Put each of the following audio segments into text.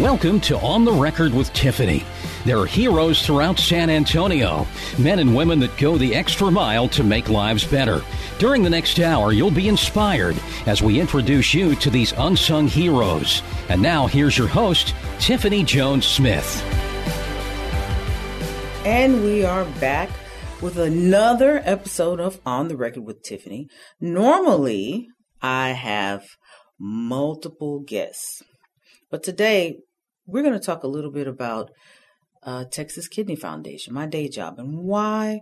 Welcome to On the Record with Tiffany. There are heroes throughout San Antonio, men and women that go the extra mile to make lives better. During the next hour, you'll be inspired as we introduce you to these unsung heroes. And now, here's your host, Tiffany Jones Smith. And we are back with another episode of On the Record with Tiffany. Normally, I have multiple guests, but today we're going to talk a little bit about uh, Texas Kidney Foundation, my day job, and why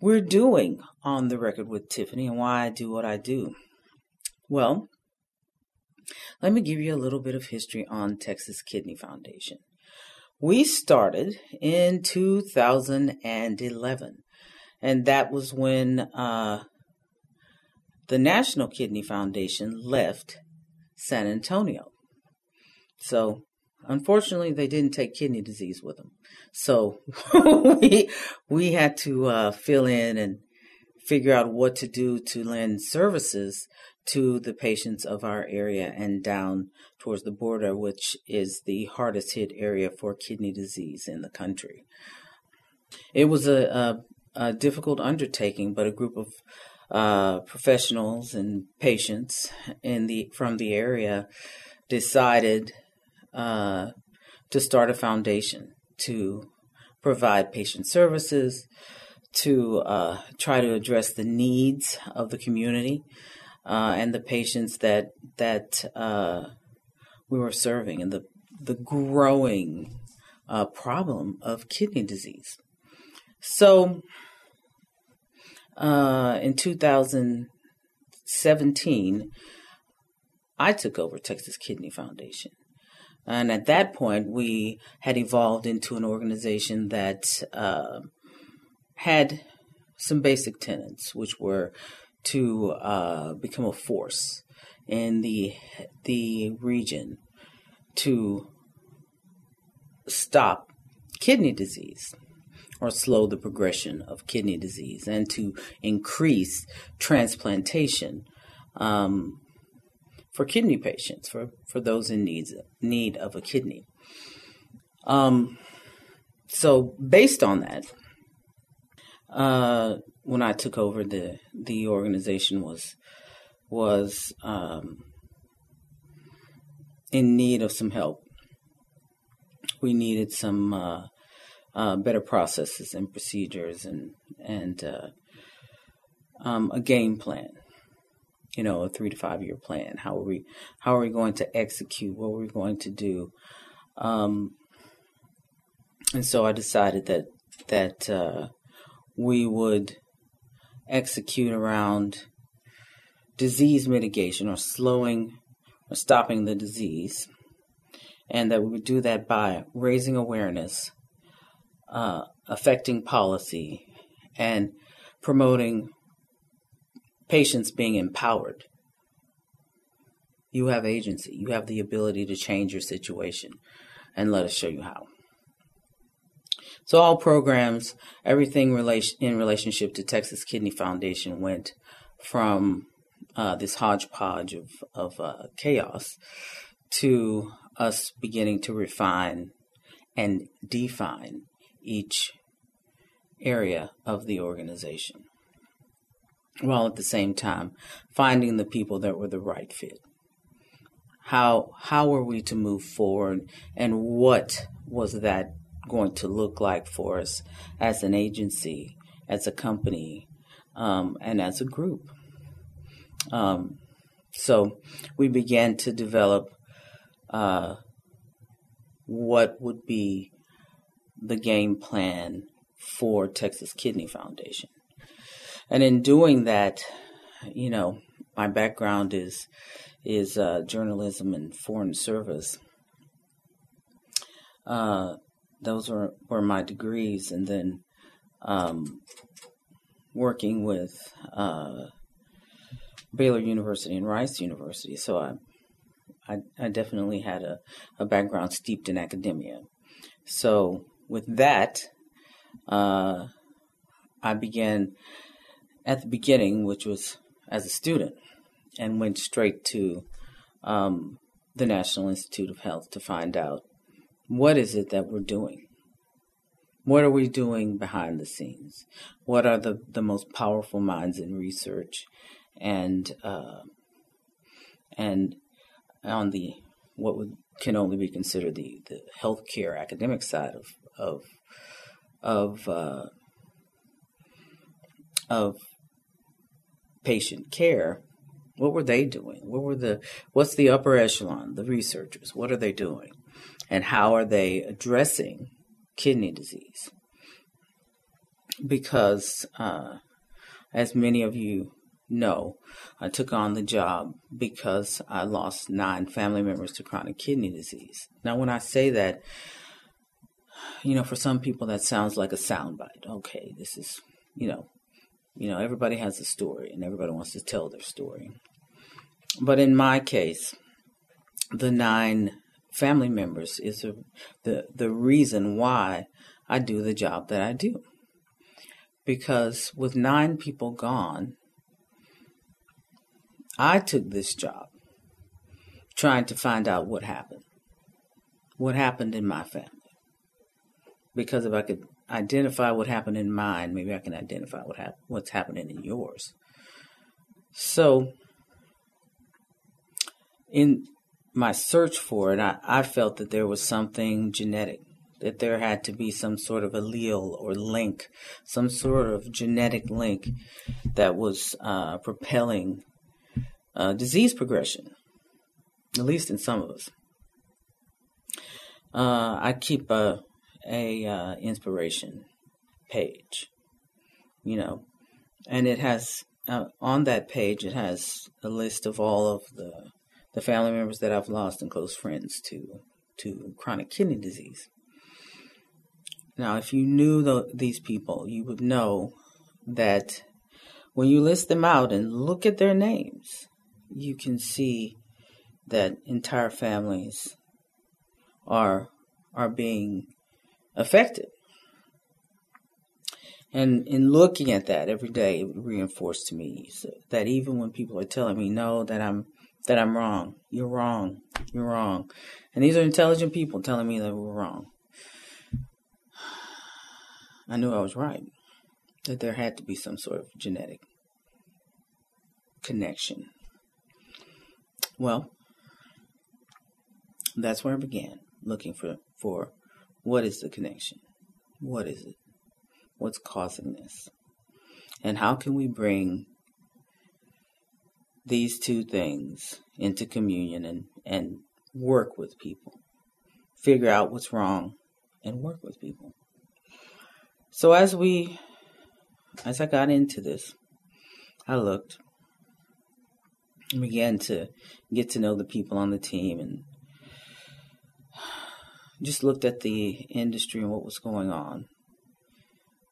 we're doing On the Record with Tiffany and why I do what I do. Well, let me give you a little bit of history on Texas Kidney Foundation. We started in 2011, and that was when uh, the National Kidney Foundation left San Antonio. So, unfortunately, they didn't take kidney disease with them. So, we, we had to uh, fill in and figure out what to do to lend services to the patients of our area and down towards the border, which is the hardest hit area for kidney disease in the country. It was a, a, a difficult undertaking, but a group of uh, professionals and patients in the from the area decided uh, to start a foundation to provide patient services, to uh, try to address the needs of the community uh, and the patients that that uh, we were serving, and the the growing uh, problem of kidney disease. So, in 2017, I took over Texas Kidney Foundation. And at that point, we had evolved into an organization that uh, had some basic tenets, which were to uh, become a force in the the region to stop kidney disease or slow the progression of kidney disease and to increase transplantation. Um, for kidney patients, for, for those in needs, need of a kidney. Um, so, based on that, uh, when I took over the the organization was was um, in need of some help. We needed some uh, uh, better processes and procedures and and uh, um, a game plan. You know, a three to five year plan. How are we how are we going to execute? What are we going to do? Um, and so I decided that that uh, we would execute around disease mitigation or slowing or stopping the disease. And that we would do that by raising awareness, uh, affecting policy, and promoting patients being empowered. You have agency, you have the ability to change your situation, and let us show you how. So all programs, everything in relationship to Texas Kidney Foundation went from uh, this hodgepodge of of uh, chaos to us beginning to refine and define each area of the organization, while at the same time finding the people that were the right fit. How how are we to move forward, and what was that going to look like for us as an agency, as a company, um, and as a group. Um, so we began to develop uh, what would be the game plan for Texas Kidney Foundation. And in doing that, you know, my background is is uh, journalism and foreign service. Uh, those were, were my degrees, and then um, working with uh, Baylor University and Rice University. So I, I, I definitely had a, a background steeped in academia. So with that, uh, I began at the beginning, which was as a student, and went straight to um, the National Institute of Health to find out what is it that we're doing. What are we doing behind the scenes? What are the, the most powerful minds in research and uh, and on the what would can only be considered the, the healthcare academic side of of of uh, of patient care, what were they doing? What were the what's the upper echelon, the researchers? What are they doing? And how are they addressing kidney disease? Because uh, as many of you know, I took on the job because I lost nine family members to chronic kidney disease. Now, when I say that, you know, for some people that sounds like a soundbite. Okay, this is, you know, you know, everybody has a story and everybody wants to tell their story. But in my case, the nine family members is a, the the reason why I do the job that I do. Because with nine people gone, I took this job trying to find out what happened. What happened in my family. Because if I could identify what happened in mine, maybe I can identify what hap- what's happening in yours. So, in my search for it, I, I felt that there was something genetic, that there had to be some sort of allele or link, some sort of genetic link that was uh, propelling uh, disease progression, at least in some of us. Uh, I keep a, a uh, inspiration page, you know, and it has uh, on that page it has a list of all of the the family members that I've lost and close friends to to chronic kidney disease. Now, if you knew the, these people, you would know that when you list them out and look at their names, you can see that entire families are are being affected. And in looking at that every day, it reinforced to me that even when people are telling me no, that I'm that I'm wrong, you're wrong, you're wrong, and these are intelligent people telling me that we're wrong. I knew I was right. That there had to be some sort of genetic connection well, that's where I began looking for, for what is the connection? What is it? What's causing this? And how can we bring these two things into communion and, and work with people? Figure out what's wrong and work with people. So as we as I got into this, I looked and began to get to know the people on the team and just looked at the industry and what was going on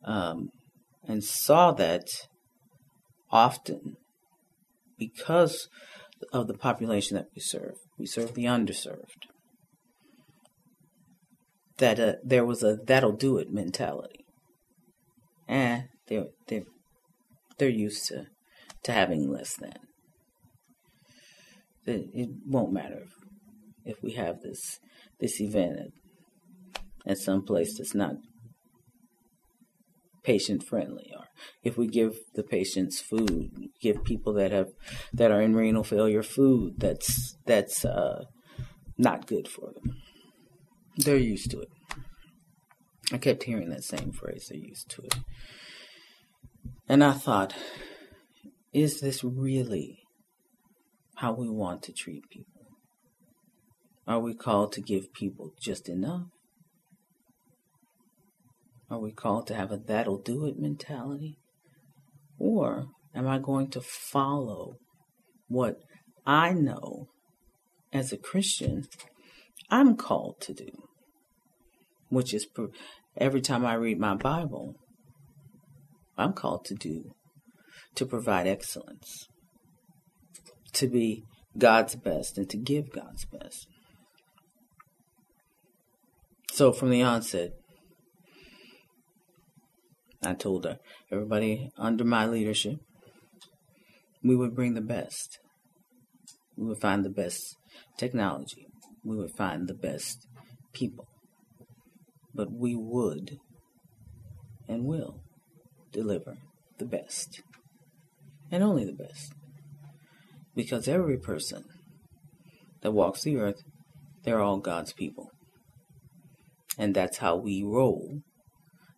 um, and saw that often because of the population that we serve we serve the underserved that uh, there was a that'll do it mentality. And eh, they're, they're, they're used to, to having less than. It, it won't matter if, if we have this this event at, at some place that's not patient friendly or if we give the patients food give people that have that are in renal failure food that's that's uh, not good for them. They're used to it. I kept hearing that same phrase they're used to it. And i thought is this really how we want to treat people? Are we called to give people just enough? Are we called to have a that'll do it mentality? Or am I going to follow what I know as a Christian I'm called to do? Which is every time I read my Bible, I'm called to do, to provide excellence to be God's best and to give God's best. So from the onset, I told her, everybody under my leadership, we would bring the best. We would find the best technology, we would find the best people. But we would and will deliver the best and only the best. Because every person that walks the earth, they're all God's people. And that's how we roll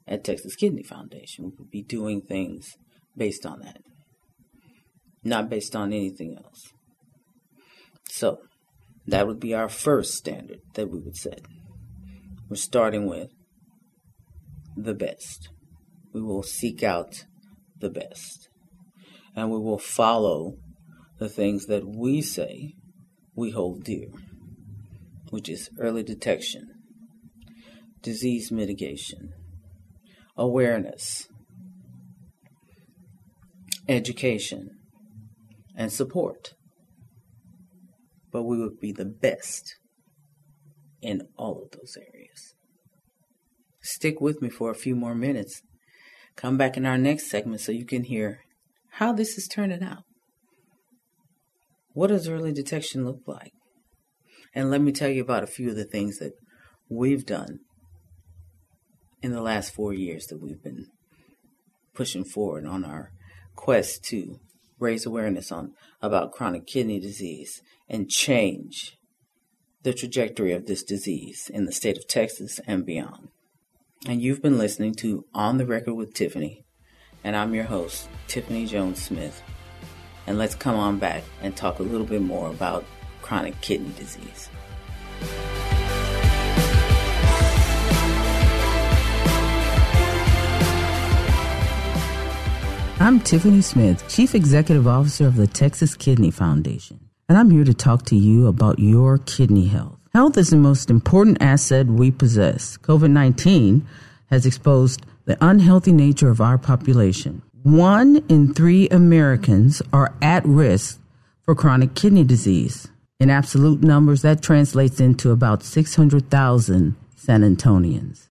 at Texas Kidney Foundation. We would be doing things based on that, not based on anything else. So, that would be our first standard that we would set. We're starting with the best. We will seek out the best. And we will follow the things that we say we hold dear, which is early detection, disease mitigation, awareness, education, and support. But we would be the best in all of those areas. Stick with me for a few more minutes. Come back in our next segment so you can hear how this is turning out. What does early detection look like? And let me tell you about a few of the things that we've done in the last four years that we've been pushing forward on our quest to raise awareness on about chronic kidney disease and change the trajectory of this disease in the state of Texas and beyond. And you've been listening to On the Record with Tiffany, and I'm your host, Tiffany Jones Smith. And let's come on back and talk a little bit more about chronic kidney disease. I'm Tiffany Smith, Chief Executive Officer of the Texas Kidney Foundation, and I'm here to talk to you about your kidney health. Health is the most important asset we possess. COVID 19 has exposed the unhealthy nature of our population. One in three Americans are at risk for chronic kidney disease. In absolute numbers, that translates into about 600,000 San Antonians.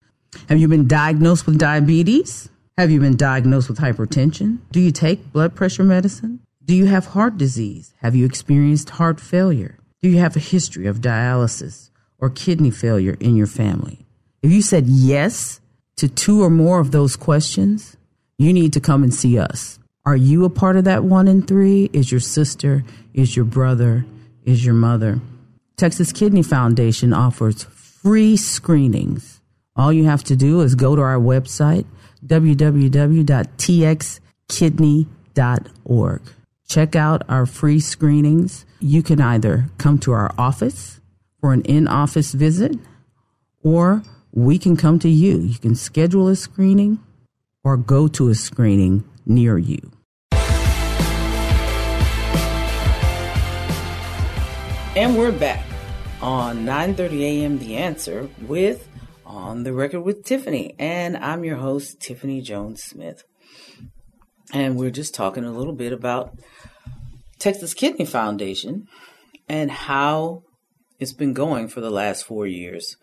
Have you been diagnosed with diabetes? Have you been diagnosed with hypertension? Do you take blood pressure medicine? Do you have heart disease? Have you experienced heart failure? Do you have a history of dialysis or kidney failure in your family? If you said yes to two or more of those questions, you need to come and see us. Are you a part of that one in three? Is your sister? Is your brother? Is your mother? Texas Kidney Foundation offers free screenings. All you have to do is go to our website www.txkidney.org. Check out our free screenings. You can either come to our office for an in office visit or we can come to you. You can schedule a screening or go to a screening near you. And we're back on 9:30 a.m. The Answer with on the record with Tiffany. And I'm your host, Tiffany Jones Smith. And we're just talking a little bit about Texas Kidney Foundation and how it's been going for the last four years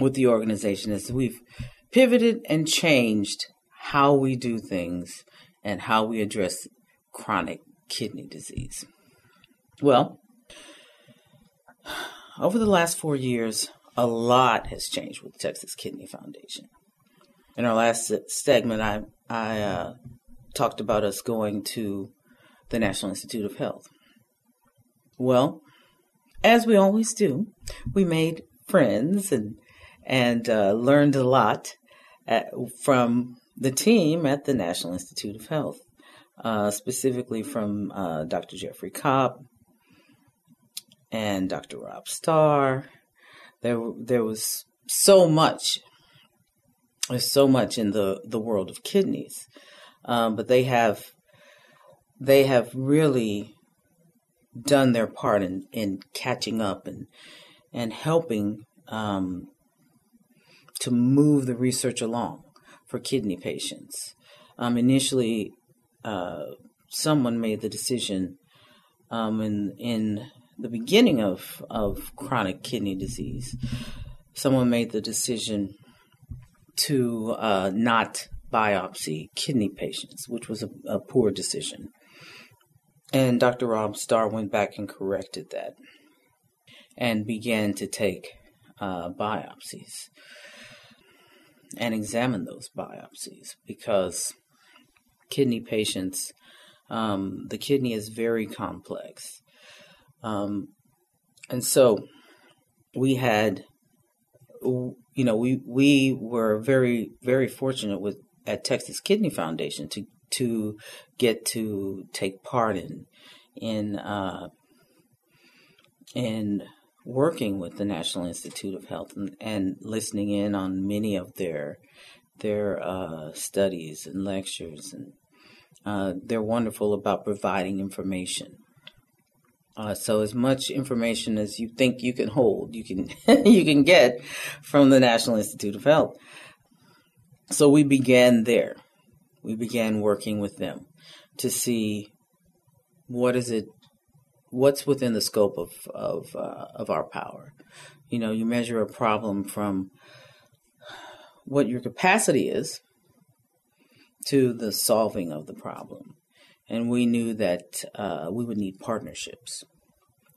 with the organization as we've pivoted and changed how we do things and how we address chronic kidney disease. Well, over the last four years, a lot has changed with the Texas Kidney Foundation. In our last segment, I I uh, talked about us going to the National Institute of Health. Well, as we always do, we made friends and and uh, learned a lot at, from the team at the National Institute of Health, uh, specifically from uh, Dr. Jeffrey Kopp and Dr. Rob Star there there was so much. There's so much in the the world of kidneys, um, but they have they have really done their part in in catching up and and helping um, to move the research along for kidney patients. Um, initially, uh, someone made the decision um, in in the beginning of, of chronic kidney disease, someone made the decision to uh, not biopsy kidney patients, which was a, a poor decision. And Dr. Rob Star went back and corrected that and began to take uh, biopsies and examine those biopsies because kidney patients, um, the kidney is very complex. Um, and so we had, you know, we, we were very, very fortunate with at Texas Kidney Foundation to, to get to take part in, in, uh, in working with the National Institute of Health and, and listening in on many of their their uh, studies and lectures, and uh, they're wonderful about providing information. Uh, so as much information as you think you can hold, you can you can get from the National Institute of Health. So we began there. We began working with them to see what is it what's within the scope of of uh, of our power. You know, you measure a problem from what your capacity is to the solving of the problem, and we knew that uh, we would need partnerships.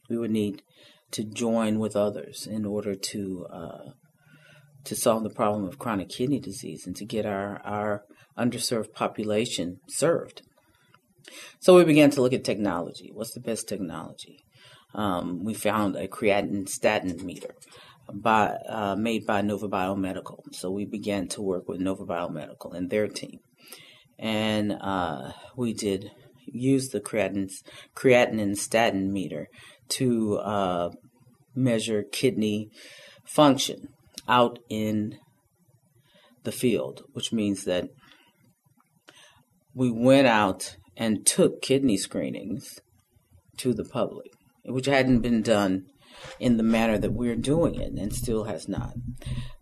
We would need to join with others in order to uh, to solve the problem of chronic kidney disease and to get our our underserved population served. So we began to look at technology. What's the best technology? Um, we found a creatinine statin meter by, uh, made by Nova Biomedical. So we began to work with Nova Biomedical and their team. And uh, we did use the creatinine, creatinine statin meter to uh, measure kidney function out in the field, which means that we went out and took kidney screenings to the public, which hadn't been done in the manner that we're doing it and still has not.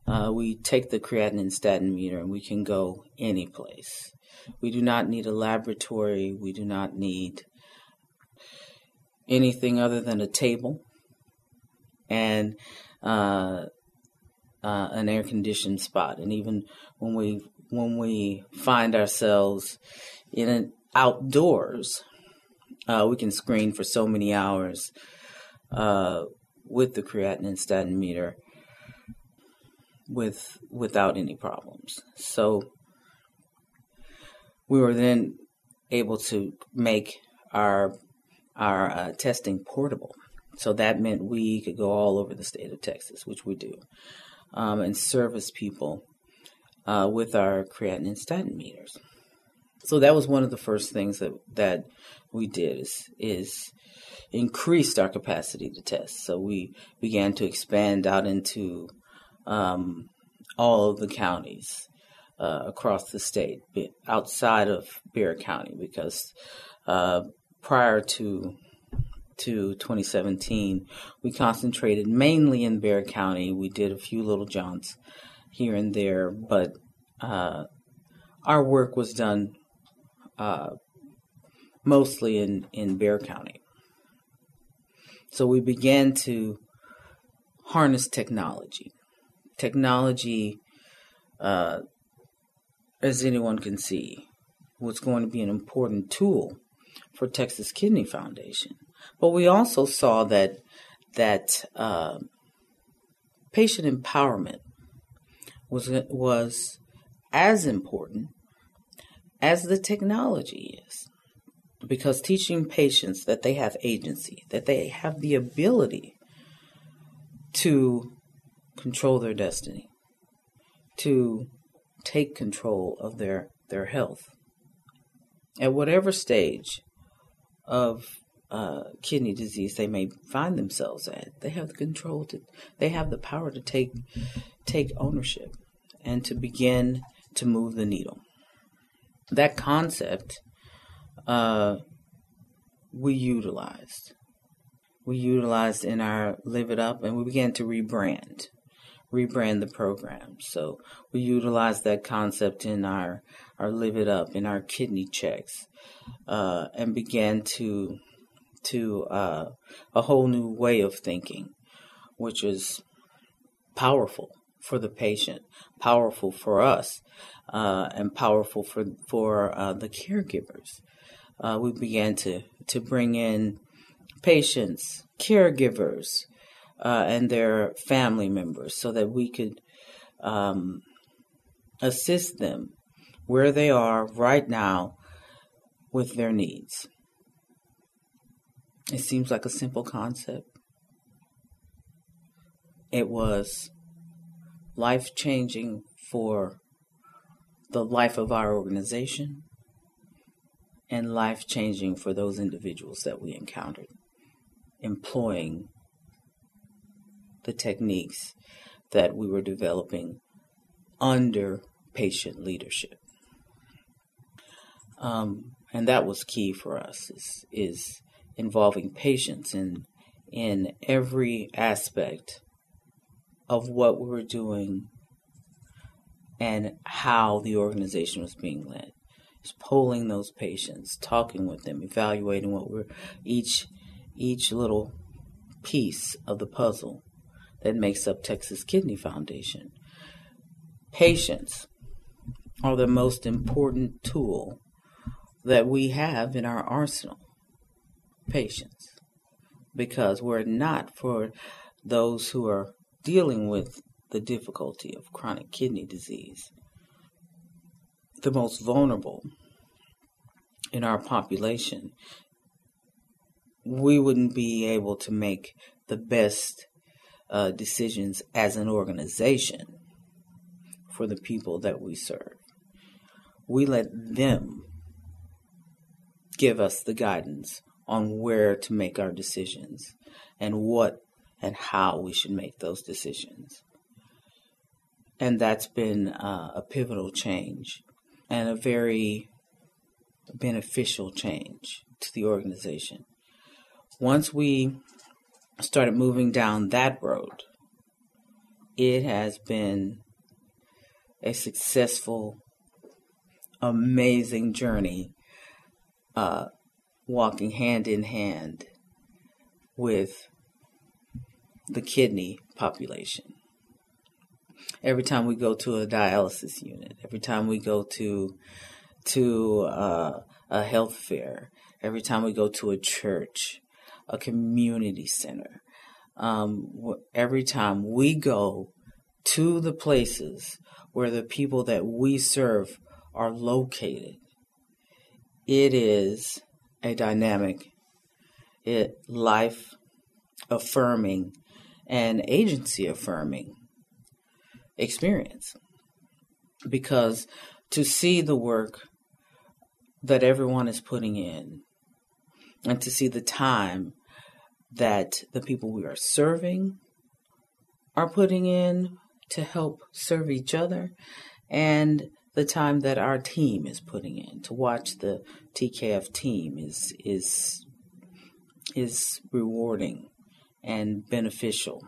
Uh, we take the creatinine statin meter and we can go any place. We do not need a laboratory. We do not need anything other than a table and uh, uh, an air conditioned spot. And even when we when we find ourselves in an outdoors, uh, we can screen for so many hours uh, with the creatinine statin meter with without any problems. So we were then able to make our our uh, testing portable. So that meant we could go all over the state of Texas, which we do, um, and service people uh, with our creatinine statin meters. So that was one of the first things that that we did is is increased our capacity to test. So we began to expand out into um, all of the counties uh, across the state, outside of Bexar County, because uh, prior to to 2017, we concentrated mainly in Bexar County. We did a few little jaunts here and there, but uh, our work was done uh, mostly in, in Bexar County. So we began to harness technology. Technology, uh, as anyone can see, was going to be an important tool for Texas Kidney Foundation. But we also saw that that uh, patient empowerment was was as important as the technology is. Because teaching patients that they have agency, that they have the ability to control their destiny, to take control of their, their health. At whatever stage of uh, kidney disease they may find themselves at, they have the control to, they have the power to take take ownership and to begin to move the needle that concept uh, we utilized. We utilized in our Live It Up, and we began to rebrand, rebrand the program. So we utilized that concept in our our Live It Up, in our kidney checks, uh, and began to to uh, a whole new way of thinking, which is powerful for the patient, powerful for us, uh, and powerful for for uh, the caregivers uh, we began to, to bring in patients, caregivers, uh, and their family members so that we could um, assist them where they are right now with their needs. It seems like a simple concept. It was life changing for the life of our organization and life changing for those individuals that we encountered employing the techniques that we were developing under patient leadership. Um, and that was key for us is, is involving patients in in every aspect of what we were doing and how the organization was being led. Just polling those patients, talking with them, evaluating what we're each each little piece of the puzzle that makes up Texas Kidney Foundation. Patients are the most important tool that we have in our arsenal. Patients. Because were not for those who are dealing with the difficulty of chronic kidney disease, the most vulnerable in our population, we wouldn't be able to make the best uh, decisions as an organization for the people that we serve. We let them give us the guidance on where to make our decisions and what and how we should make those decisions. And that's been uh, a pivotal change and a very beneficial change to the organization. Once we started moving down that road, it has been a successful, amazing journey, uh, walking hand in hand with the kidney population. Every time we go to a dialysis unit, every time we go to to uh, a health fair, every time we go to a church, a community center. Um, every time we go to the places where the people that we serve are located, it is a dynamic, it life affirming, and agency affirming experience. Because to see the work that everyone is putting in and to see the time that the people we are serving are putting in to help serve each other and the time that our team is putting in. To watch the TKF team is is is rewarding and beneficial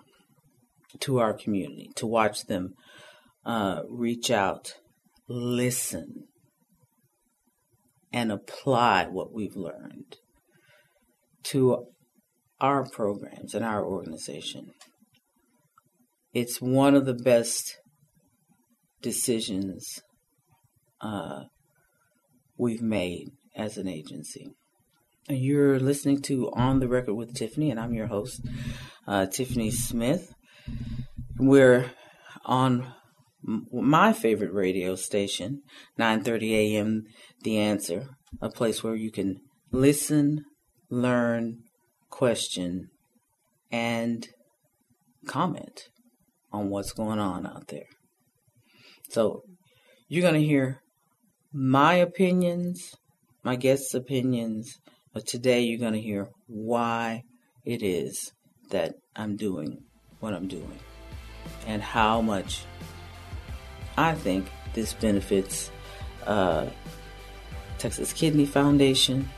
to our community. To watch them uh, reach out, listen, and apply what we've learned to our programs and our organization. It's one of the best decisions uh, we've made as an agency. You're listening to On the Record with Tiffany, and I'm your host, uh, Tiffany Smith. We're on my favorite radio station, 9:30 a.m. The Answer, a place where you can listen, learn, question, and comment on what's going on out there. So, you're going to hear my opinions, my guests' opinions, but today you're going to hear why it is that I'm doing what I'm doing and how much I think this benefits uh, Texas Kidney Foundation,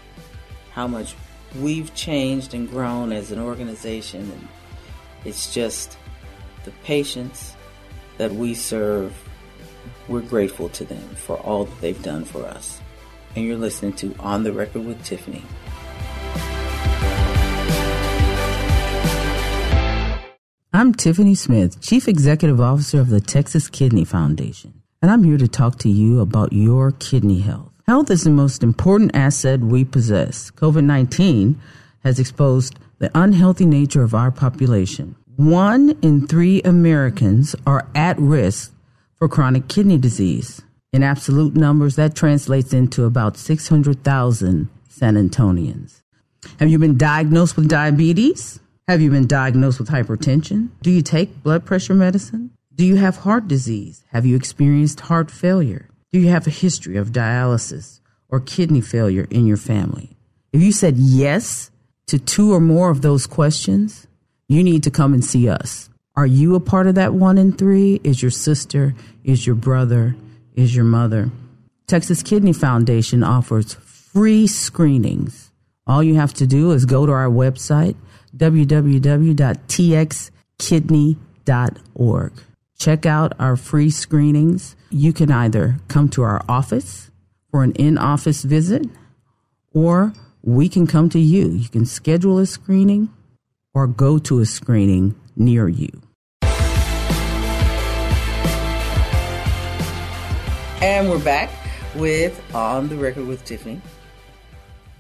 how much we've changed and grown as an organization, and it's just the patients that we serve. We're grateful to them for all that they've done for us. And you're listening to On the Record with Tiffany. I'm Tiffany Smith, Chief Executive Officer of the Texas Kidney Foundation, and I'm here to talk to you about your kidney health. Health is the most important asset we possess. COVID 19 has exposed the unhealthy nature of our population. One in three Americans are at risk for chronic kidney disease. In absolute numbers, that translates into about 600,000 San Antonians. Have you been diagnosed with diabetes? Have you been diagnosed with hypertension? Do you take blood pressure medicine? Do you have heart disease? Have you experienced heart failure? Do you have a history of dialysis or kidney failure in your family? If you said yes to two or more of those questions, you need to come and see us. Are you a part of that one in three? Is your sister? Is your brother? Is your mother? Texas Kidney Foundation offers free screenings. All you have to do is go to our website, www.txkidney.org. Check out our free screenings. You can either come to our office for an in office visit or we can come to you. You can schedule a screening or go to a screening near you. And we're back with On the Record with Tiffany.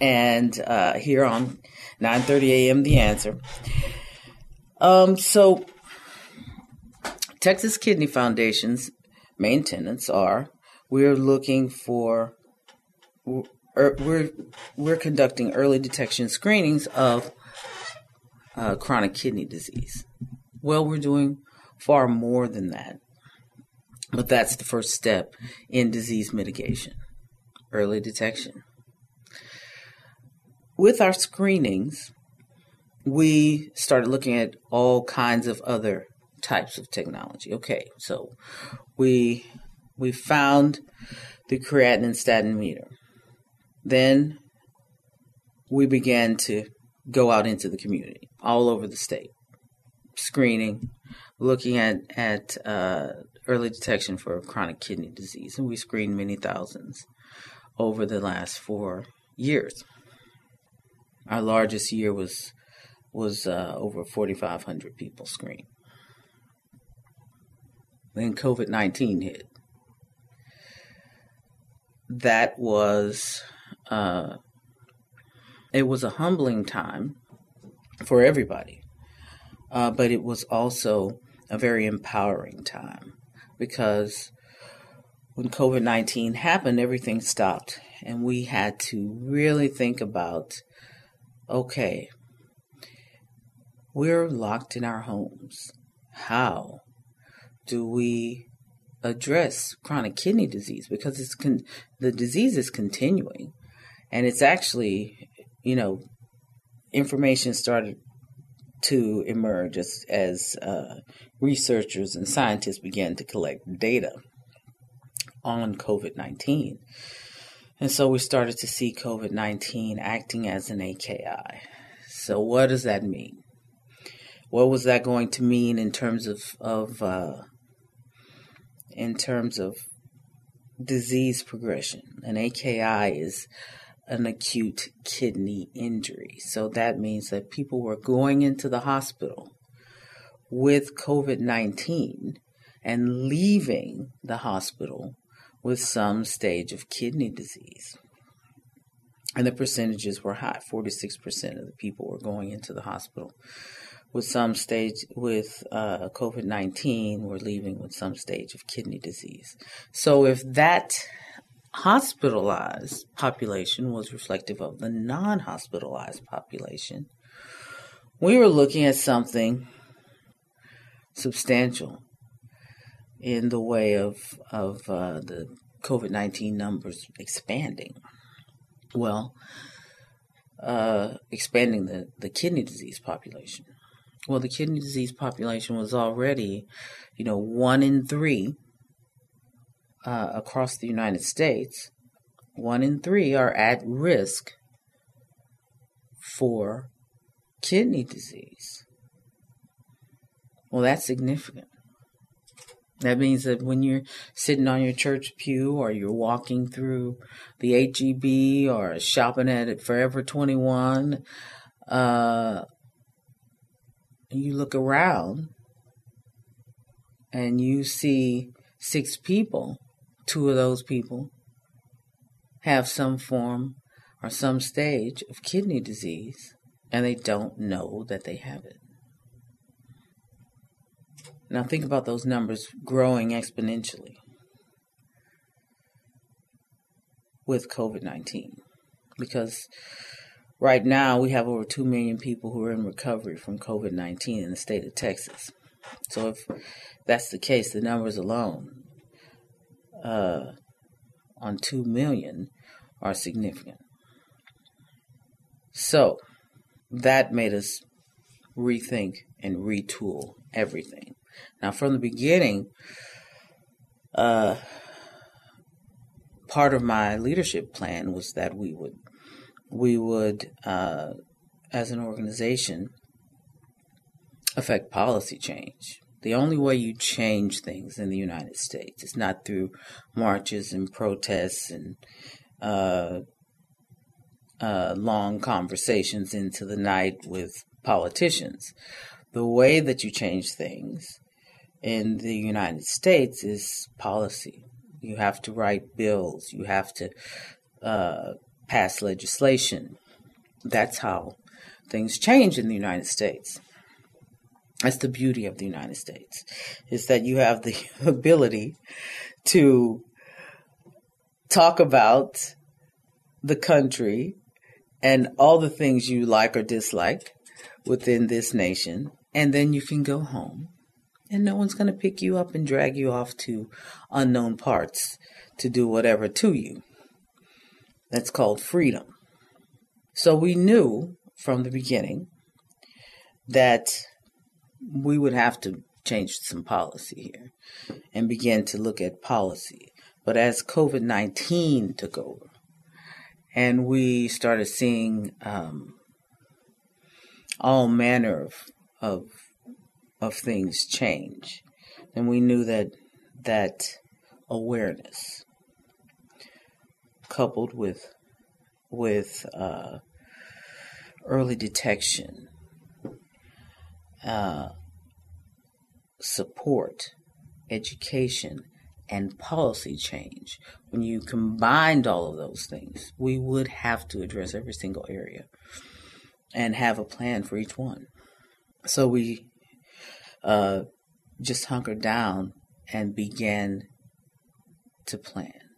And uh, here on 9.30 a.m. The Answer. Um, so Texas Kidney Foundation's main tenants are we're looking for we're we're conducting early detection screenings of uh, chronic kidney disease. Well, we're doing far more than that, but that's the first step in disease mitigation, early detection. With our screenings, we started looking at all kinds of other types of technology. Okay, so we we found the creatinine statin meter. Then we began to go out into the community, all over the state, screening, looking at at uh, early detection for chronic kidney disease, and we screened many thousands over the last four years. Our largest year was was uh, over 4,500 people screened. Then COVID 19 hit. That was, uh, it was a humbling time for everybody, uh, but it was also a very empowering time because when COVID 19 happened, everything stopped, and we had to really think about okay, we're locked in our homes. How do we address chronic kidney disease? Because it's con- the disease is continuing, and it's actually, you know, information started to emerge as, as uh, researchers and scientists began to collect data on COVID 19. And so we started to see COVID 19 acting as an AKI. So, what does that mean? What was that going to mean in terms of, of uh, in terms of disease progression? An AKI is an acute kidney injury. So that means that people were going into the hospital with COVID 19 and leaving the hospital with some stage of kidney disease. And the percentages were high 46% of the people were going into the hospital with some stage with uh, COVID 19 were leaving with some stage of kidney disease. So if that hospitalized population was reflective of the non hospitalized population, we were looking at something substantial in the way of, of uh, the COVID 19 numbers expanding. Well, uh, expanding the, the kidney disease population. Well, the kidney disease population was already, you know, one in three uh, across the United States, one in three are at risk for kidney disease. Well, that's significant. That means that when you're sitting on your church pew or you're walking through the HEB or shopping at Forever 21, uh, you look around and you see six people two of those people have some form or some stage of kidney disease and they don't know that they have it. Now, think about those numbers growing exponentially with COVID 19 because right now we have over 2 million people who are in recovery from COVID 19 in the state of Texas. So, if that's the case, the numbers alone uh, on 2 million are significant. So, that made us rethink and retool everything. Now, from the beginning, uh, part of my leadership plan was that we would, we would, uh, as an organization, affect policy change. The only way you change things in the United States is not through marches and protests and uh, uh, long conversations into the night with politicians. The way that you change things in the United States is policy. You have to write bills, you have to uh, pass legislation. That's how things change in the United States. That's the beauty of the United States, is that you have the ability to talk about the country and all the things you like or dislike within this nation, and then you can go home and no one's going to pick you up and drag you off to unknown parts to do whatever to you. That's called freedom. So we knew from the beginning that we would have to change some policy here and begin to look at policy. But as COVID 19 took over and we started seeing um, all manner of, of of things change. And we knew that that awareness coupled with with uh, early detection, uh, support, education, and policy change, when you combined all of those things, we would have to address every single area and have a plan for each one. So we uh, just hunkered down and began to plan.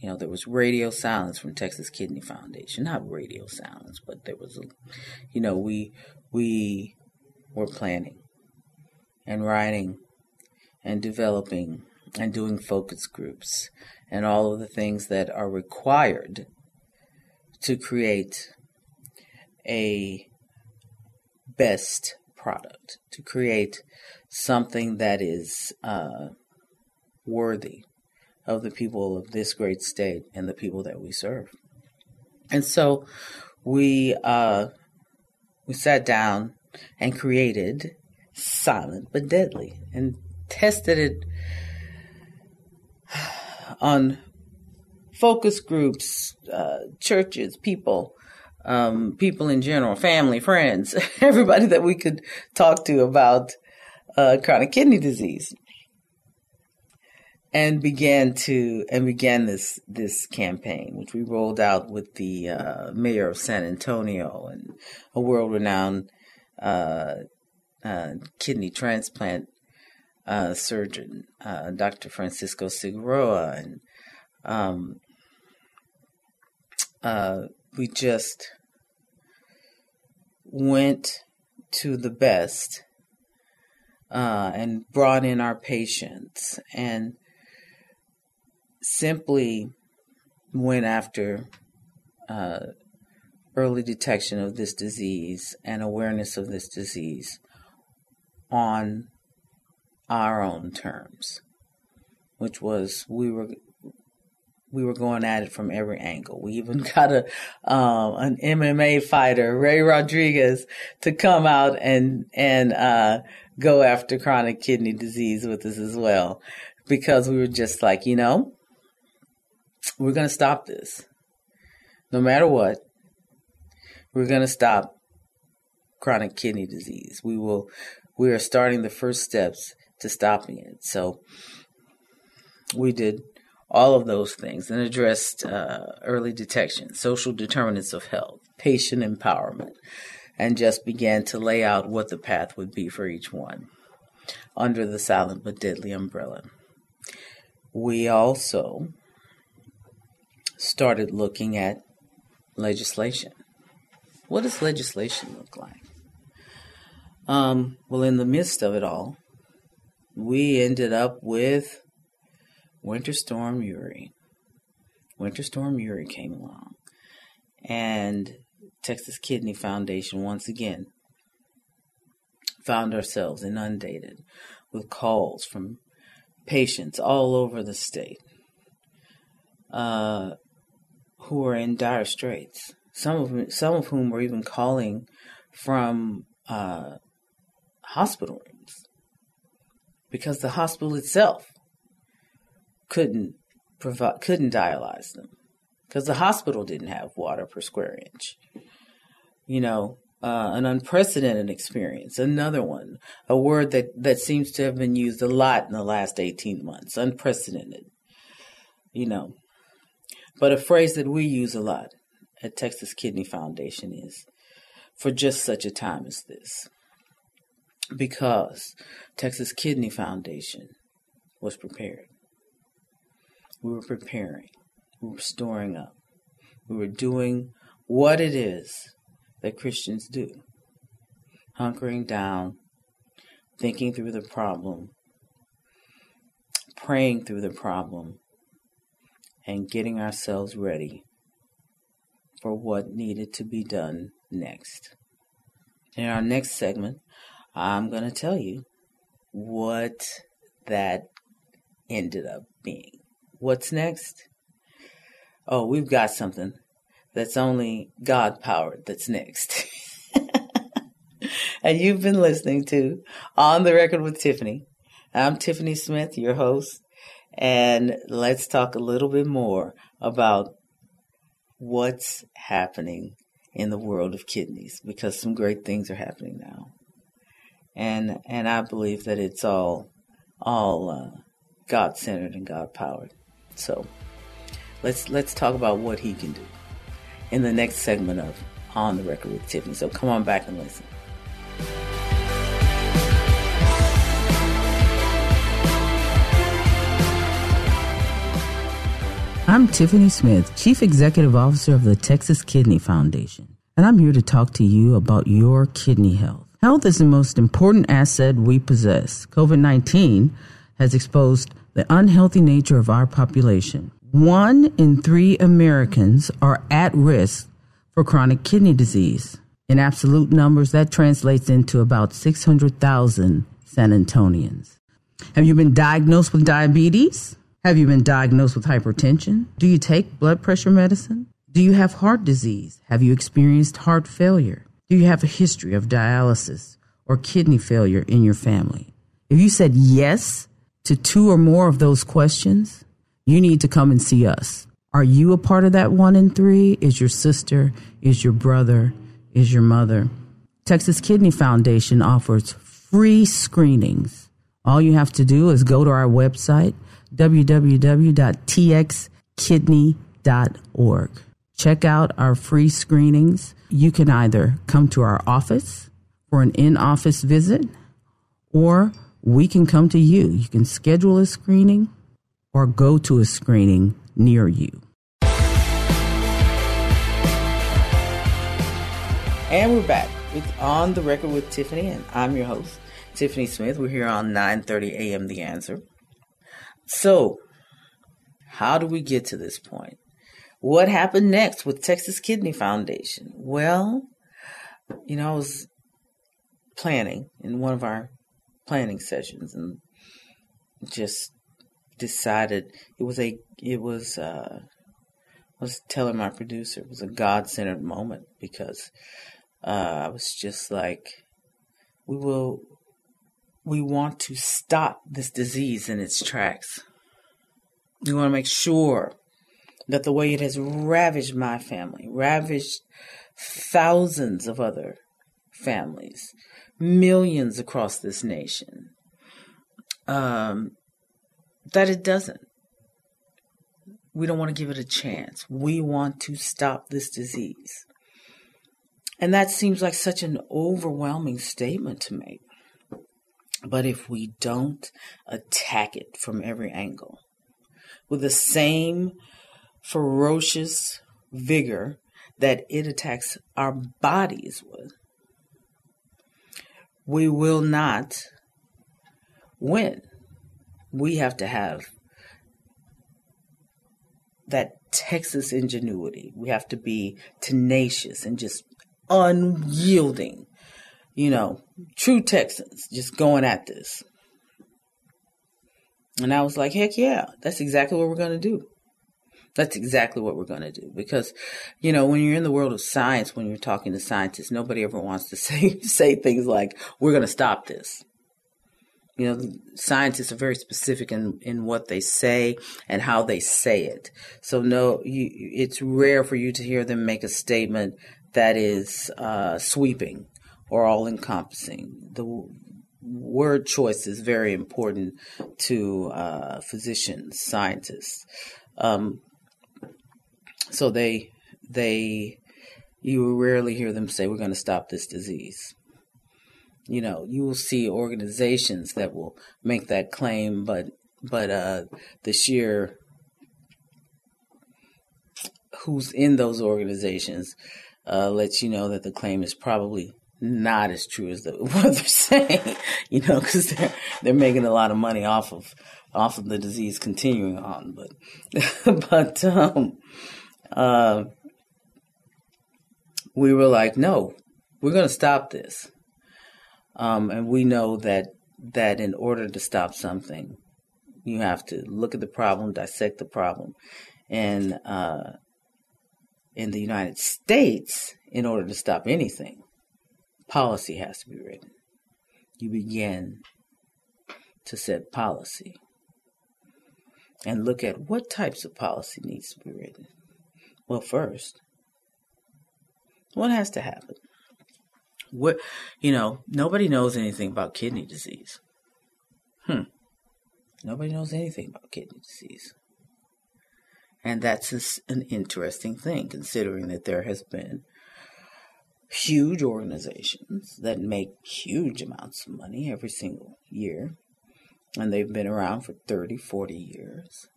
You know, there was radio silence from Texas Kidney Foundation. Not radio silence, but there was, a, you know, we we were planning and writing and developing and doing focus groups and all of the things that are required to create a best product, to create something that is uh, worthy of the people of this great state and the people that we serve. And so we uh, we sat down and created silent but deadly and tested it on focus groups, uh, churches, people, um, people in general, family, friends, everybody that we could talk to about uh, chronic kidney disease, and began to and began this this campaign, which we rolled out with the uh, mayor of San Antonio and a world renowned uh, uh, kidney transplant uh, surgeon, uh, Dr. Francisco Cigarroa, and um, we just went to the best uh, and brought in our patients and simply went after uh, early detection of this disease and awareness of this disease on our own terms, which was we were we were going at it from every angle. We even got a um, an MMA fighter, Ray Rodriguez, to come out and and uh, go after chronic kidney disease with us as well, because we were just like, you know, we're going to stop this, no matter what. We're going to stop chronic kidney disease. We will. We are starting the first steps to stopping it. So we did all of those things, and addressed uh, early detection, social determinants of health, patient empowerment, and just began to lay out what the path would be for each one under the silent but deadly umbrella. We also started looking at legislation. What does legislation look like? Um, well, in the midst of it all, we ended up with Winter Storm Uri. Winter Storm Uri came along, and Texas Kidney Foundation once again found ourselves inundated with calls from patients all over the state uh, who are in dire straits. Some of them, some of whom were even calling from uh, hospital rooms because the hospital itself couldn't provide couldn't dialyze them because the hospital didn't have water per square inch. You know, uh, an unprecedented experience. Another one, a word that, that seems to have been used a lot in the last 18 months, unprecedented. You know, but a phrase that we use a lot at Texas Kidney Foundation is for just such a time as this. Because Texas Kidney Foundation was prepared. We were preparing. We were storing up. We were doing what it is that Christians do hunkering down, thinking through the problem, praying through the problem, and getting ourselves ready for what needed to be done next. In our next segment, I'm going to tell you what that ended up being. What's next? Oh, we've got something that's only God powered that's next. and you've been listening to On the Record with Tiffany. I'm Tiffany Smith, your host, and let's talk a little bit more about what's happening in the world of kidneys because some great things are happening now. And and I believe that it's all all uh, God centered and God powered. So let's let's talk about what he can do in the next segment of On the Record with Tiffany. So come on back and listen. I'm Tiffany Smith, Chief Executive Officer of the Texas Kidney Foundation, and I'm here to talk to you about your kidney health. Health is the most important asset we possess. COVID 19 has exposed the unhealthy nature of our population. One in three Americans are at risk for chronic kidney disease. In absolute numbers, that translates into about 600,000 San Antonians. Have you been diagnosed with diabetes? Have you been diagnosed with hypertension? Do you take blood pressure medicine? Do you have heart disease? Have you experienced heart failure? Do you have a history of dialysis or kidney failure in your family? If you said yes to two or more of those questions, you need to come and see us. Are you a part of that one in three? Is your sister? Is your brother? Is your mother? Texas Kidney Foundation offers free screenings. All you have to do is go to our website, www.txkidney.org. Check out our free screenings. You can either come to our office for an in office visit or we can come to you. You can schedule a screening or go to a screening near you. And we're back. It's on the record with Tiffany, and I'm your host, Tiffany Smith. We're here on 9:30 a.m. The Answer. So, how do we get to this point? What happened next with Texas Kidney Foundation? Well, you know, I was planning in one of our planning sessions and just decided it was a it was uh I was telling my producer it was a God centered moment because uh, I was just like we will we want to stop this disease in its tracks. We want to make sure that the way it has ravaged my family, ravaged thousands of other families, millions across this nation, um, that it doesn't. We don't want to give it a chance. We want to stop this disease. And that seems like such an overwhelming statement to make. But if we don't attack it from every angle with the same ferocious vigor that it attacks our bodies with, we will not win. We have to have that Texas ingenuity. We have to be tenacious and just unyielding. You know, true Texans just going at this. And I was like, heck yeah, that's exactly what we're going to do. That's exactly what we're going to do because, you know, when you're in the world of science, when you're talking to scientists, nobody ever wants to say say things like, "We're going to stop this." You know, scientists are very specific in, in what they say and how they say it. So no, you, it's rare for you to hear them make a statement that is uh, sweeping or all encompassing. The word choice is very important to uh, physicians, scientists. Um, so they they you rarely hear them say we're going to stop this disease. You know, you will see organizations that will make that claim, but but uh, the sheer who's in those organizations uh, lets you know that the claim is probably not as true as the, what they're saying. You know, because they're they're making a lot of money off of off of the disease continuing on, but but um, uh, we were like, no, we're going to stop this. Um, and we know that that in order to stop something, you have to look at the problem, dissect the problem, and uh, in the United States, in order to stop anything, policy has to be written. You begin to set policy and look at what types of policy needs to be written. Well, first, what has to happen? What, you know, nobody knows anything about kidney disease. Hmm. Nobody knows anything about kidney disease. And that's an interesting thing, considering that there has been huge organizations that make huge amounts of money every single year. And they've been around for 30, 40 years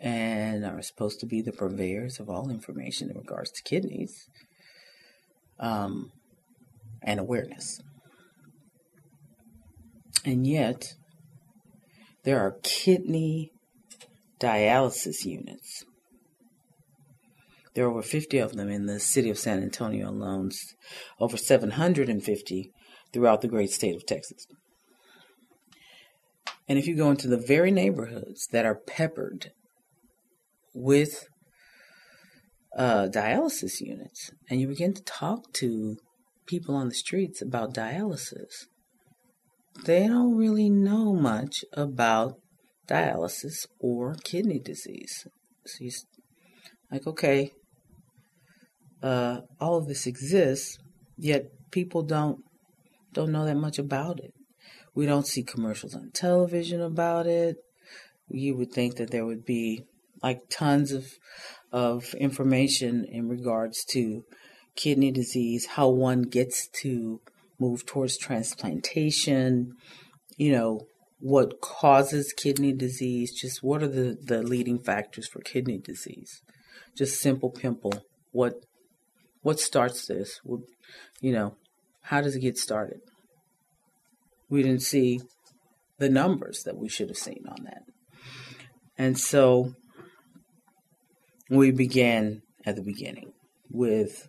and are supposed to be the purveyors of all information in regards to kidneys um, and awareness. And yet, there are kidney dialysis units. There are over 50 of them in the city of San Antonio alone, over 750 throughout the great state of Texas. And if you go into the very neighborhoods that are peppered with uh, dialysis units and you begin to talk to people on the streets about dialysis, they don't really know much about dialysis or kidney disease. So you like, okay, uh, all of this exists, yet people don't don't know that much about it. We don't see commercials on television about it. You would think that there would be like tons of of information in regards to kidney disease, how one gets to move towards transplantation, you know, what causes kidney disease, just what are the, the leading factors for kidney disease. Just simple pimple. What what starts this? You know, how does it get started? We didn't see the numbers that we should have seen on that. And so we began at the beginning with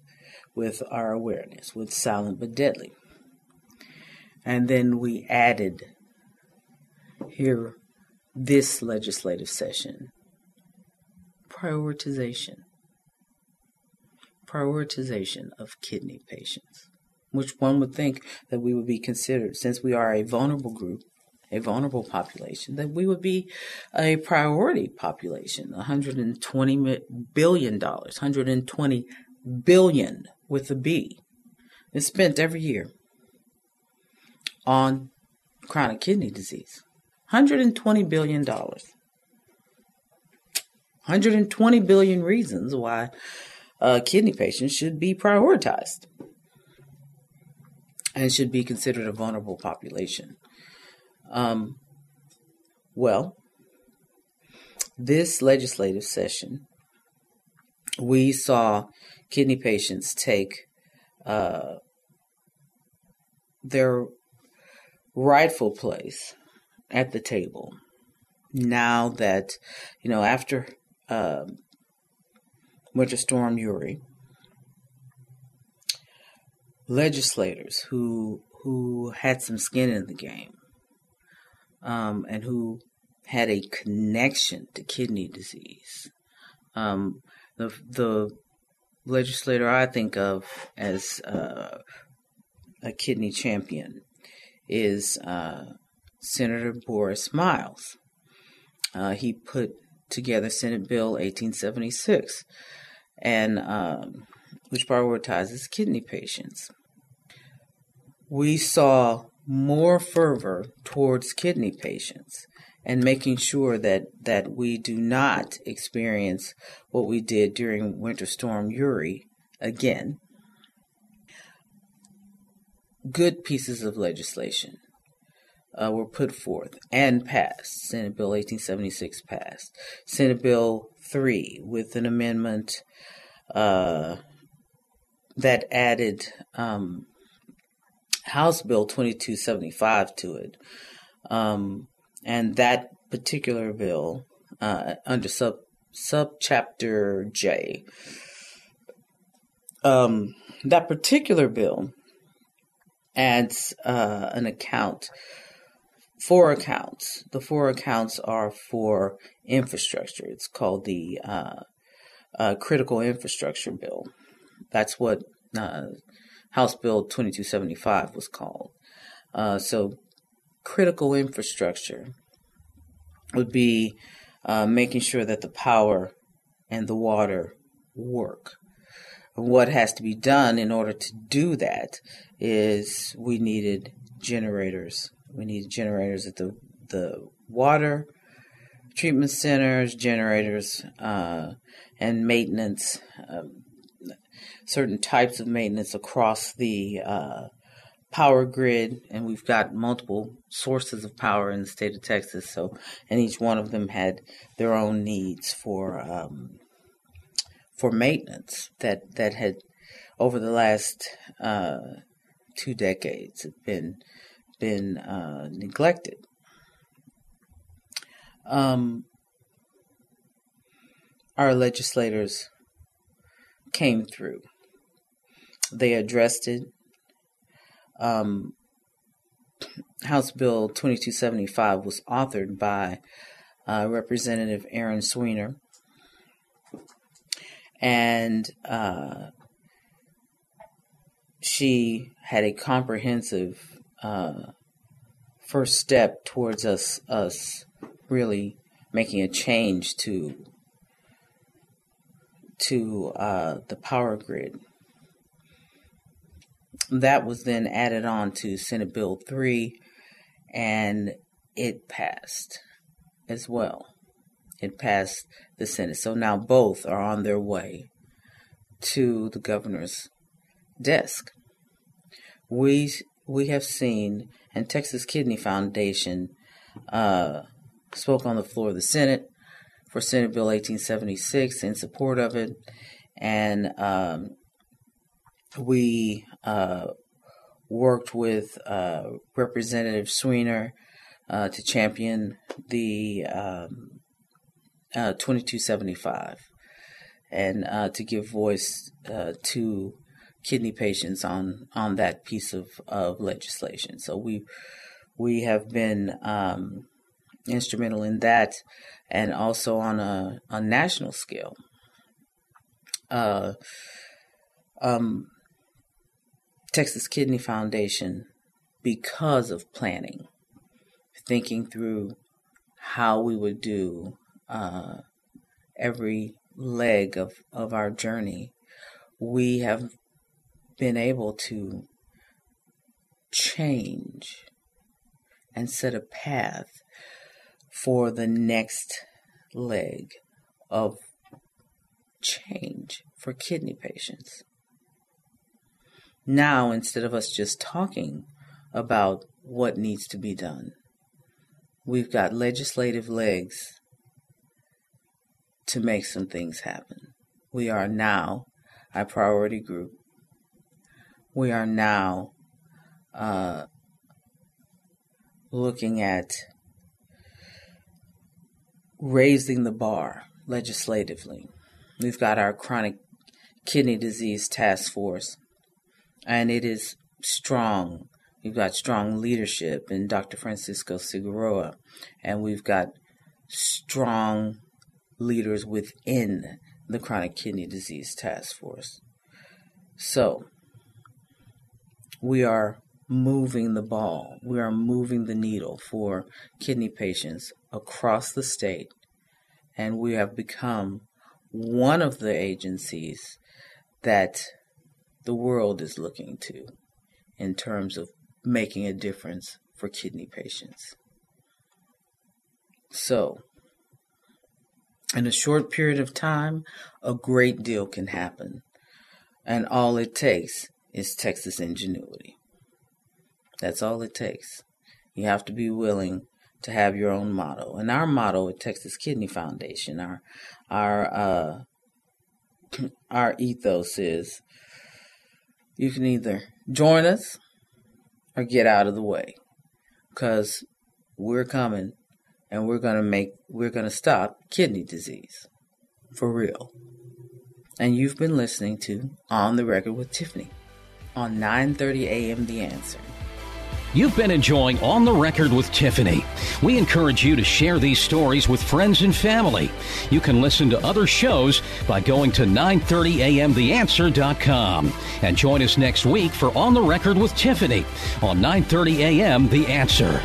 with our awareness with silent but deadly and then we added here this legislative session prioritization prioritization of kidney patients which one would think that we would be considered since we are a vulnerable group a vulnerable population, that we would be a priority population. $120 billion, 120 billion with a B, is spent every year on chronic kidney disease. 120 billion dollars. 120 billion reasons why uh, kidney patients should be prioritized and should be considered a vulnerable population. Um, well, this legislative session, we saw kidney patients take uh, their rightful place at the table. Now that, you know, after uh, Winter Storm Uri, legislators who who had some skin in the game um, and who had a connection to kidney disease. Um, the the legislator I think of as uh, a kidney champion is uh, Senator Borris Miles. Uh, he put together Senate Bill 1876, and um, which prioritizes kidney patients. We saw more fervor towards kidney patients and making sure that, that we do not experience what we did during Winter Storm Uri again. Good pieces of legislation uh, were put forth and passed. Senate Bill 1876 passed. Senate Bill 3 with an amendment uh, that added um, House Bill 2275 to it. Um, and that particular bill, uh, under sub subchapter J, um, that particular bill adds uh, an account, four accounts. The four accounts are for infrastructure. It's called the uh, uh Critical Infrastructure Bill. That's what uh, House Bill 2275 was called. Uh, so, critical infrastructure would be uh, making sure that the power and the water work. What has to be done in order to do that is we needed generators. We needed generators at the the water treatment centers, generators, uh, and maintenance. Um, certain types of maintenance across the uh, power grid, and we've got multiple sources of power in the state of Texas. So, and each one of them had their own needs for um, for maintenance that that had over the last uh, two decades been been uh, neglected. Um, our legislators came through they addressed it. Um, House Bill 2275 was authored by uh, Representative Erin Zwiener. And uh, she had a comprehensive uh, first step towards us, us really making a change to to uh, the power grid that was then added on to Senate Bill 3, and it passed as well. It passed the Senate. So now both are on their way to the governor's desk. We we have seen, and Texas Kidney Foundation uh, spoke on the floor of the Senate for Senate Bill 1876 in support of it, and um, we uh, worked with uh, Representative Zwiener uh, to champion the um, uh, 2275 and uh, to give voice uh, to kidney patients on on that piece of, of legislation. So we we have been um, instrumental in that, and also on a, a national scale. Uh, um, Texas Kidney Foundation because of planning, thinking through how we would do uh, every leg of, of our journey. We have been able to change and set a path for the next leg of change for kidney patients. Now, instead of us just talking about what needs to be done, we've got legislative legs to make some things happen. We are now a priority group. We are now uh, looking at raising the bar legislatively. We've got our chronic kidney disease task force, and it is strong. We've got strong leadership in Dr. Francisco Cigarroa, and we've got strong leaders within the chronic kidney disease task force. So, we are moving the ball, we are moving the needle for kidney patients across the state, and we have become one of the agencies that the world is looking to in terms of making a difference for kidney patients. So, in a short period of time, a great deal can happen. And all it takes is Texas ingenuity. That's all it takes. You have to be willing to have your own motto. And our motto at Texas Kidney Foundation, our our uh, our ethos is you can either join us or get out of the way because we're coming and we're going to make we're going to stop kidney disease for real. And you've been listening to On the Record with Tiffany on 9:30 a.m. The Answer. You've been enjoying On the Record with Tiffany. We encourage you to share these stories with friends and family. You can listen to other shows by going to 930amtheanswer.com and join us next week for On the Record with Tiffany on 930 AM The Answer.